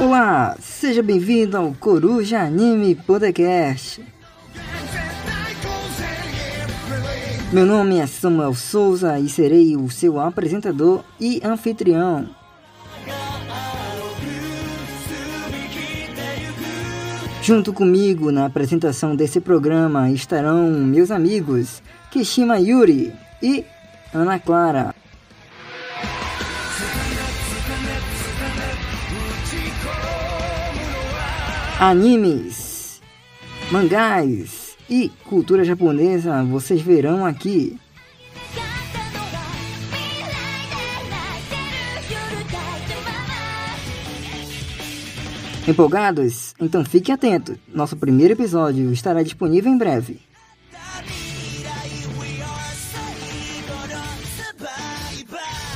Olá, seja bem-vindo ao Coruja Anime Podcast. Meu nome é Samuel Souza e serei o seu apresentador e anfitrião. Junto comigo na apresentação desse programa estarão meus amigos Kishima Yuri e Ana Clara. Animes, mangás e cultura japonesa vocês verão aqui.「Empolgados? Então fique atento, nosso primeiro episódio estará disponível em breve.